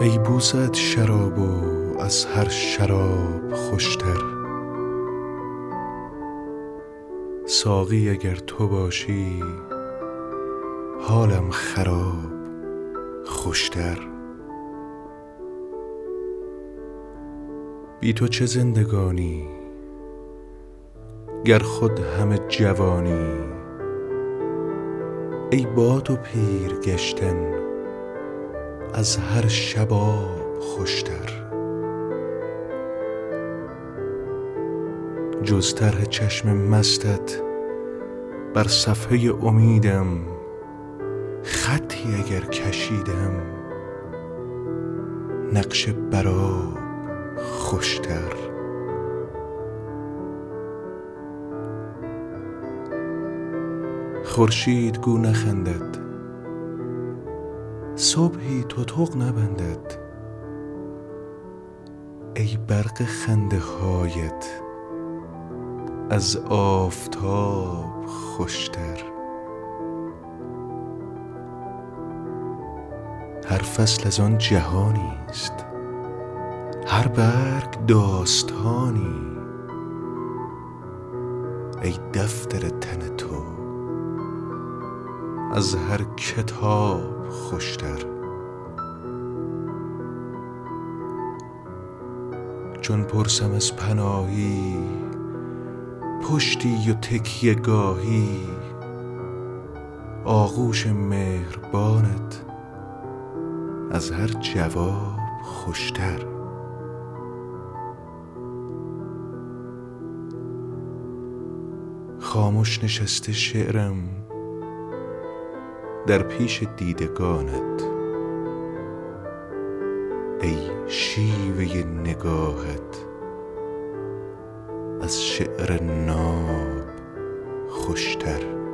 ای بوسه شراب و از هر شراب خوشتر. ساقی اگر تو باشی حالم خراب خوشتر. بی تو چه زندگانی؟ گر خود همه جوانی ای با تو پیر گشتن از هر شباب خوشتر. جز طرح چشم مستت بر صفحه امیدم خطی اگر کشیدم نقش براب خوشتر. خورشید گو نخندد. صبحی تتق نبندد. ای برق خنده هایت از آفتاب خوشتر. هر فصل از آن جهانی است. هر برگ داستانی. ای دفتر تن تو. از هر کتاب خوشتر. چون پرسم از پناهی پشتی و تکیه گاهی آغوش مهربانت از هر جواب خوشتر. خاموش نشسته شعرم در پیش دیدگانت. ای شیوه نگاهت. از شعر ناب خوشتر.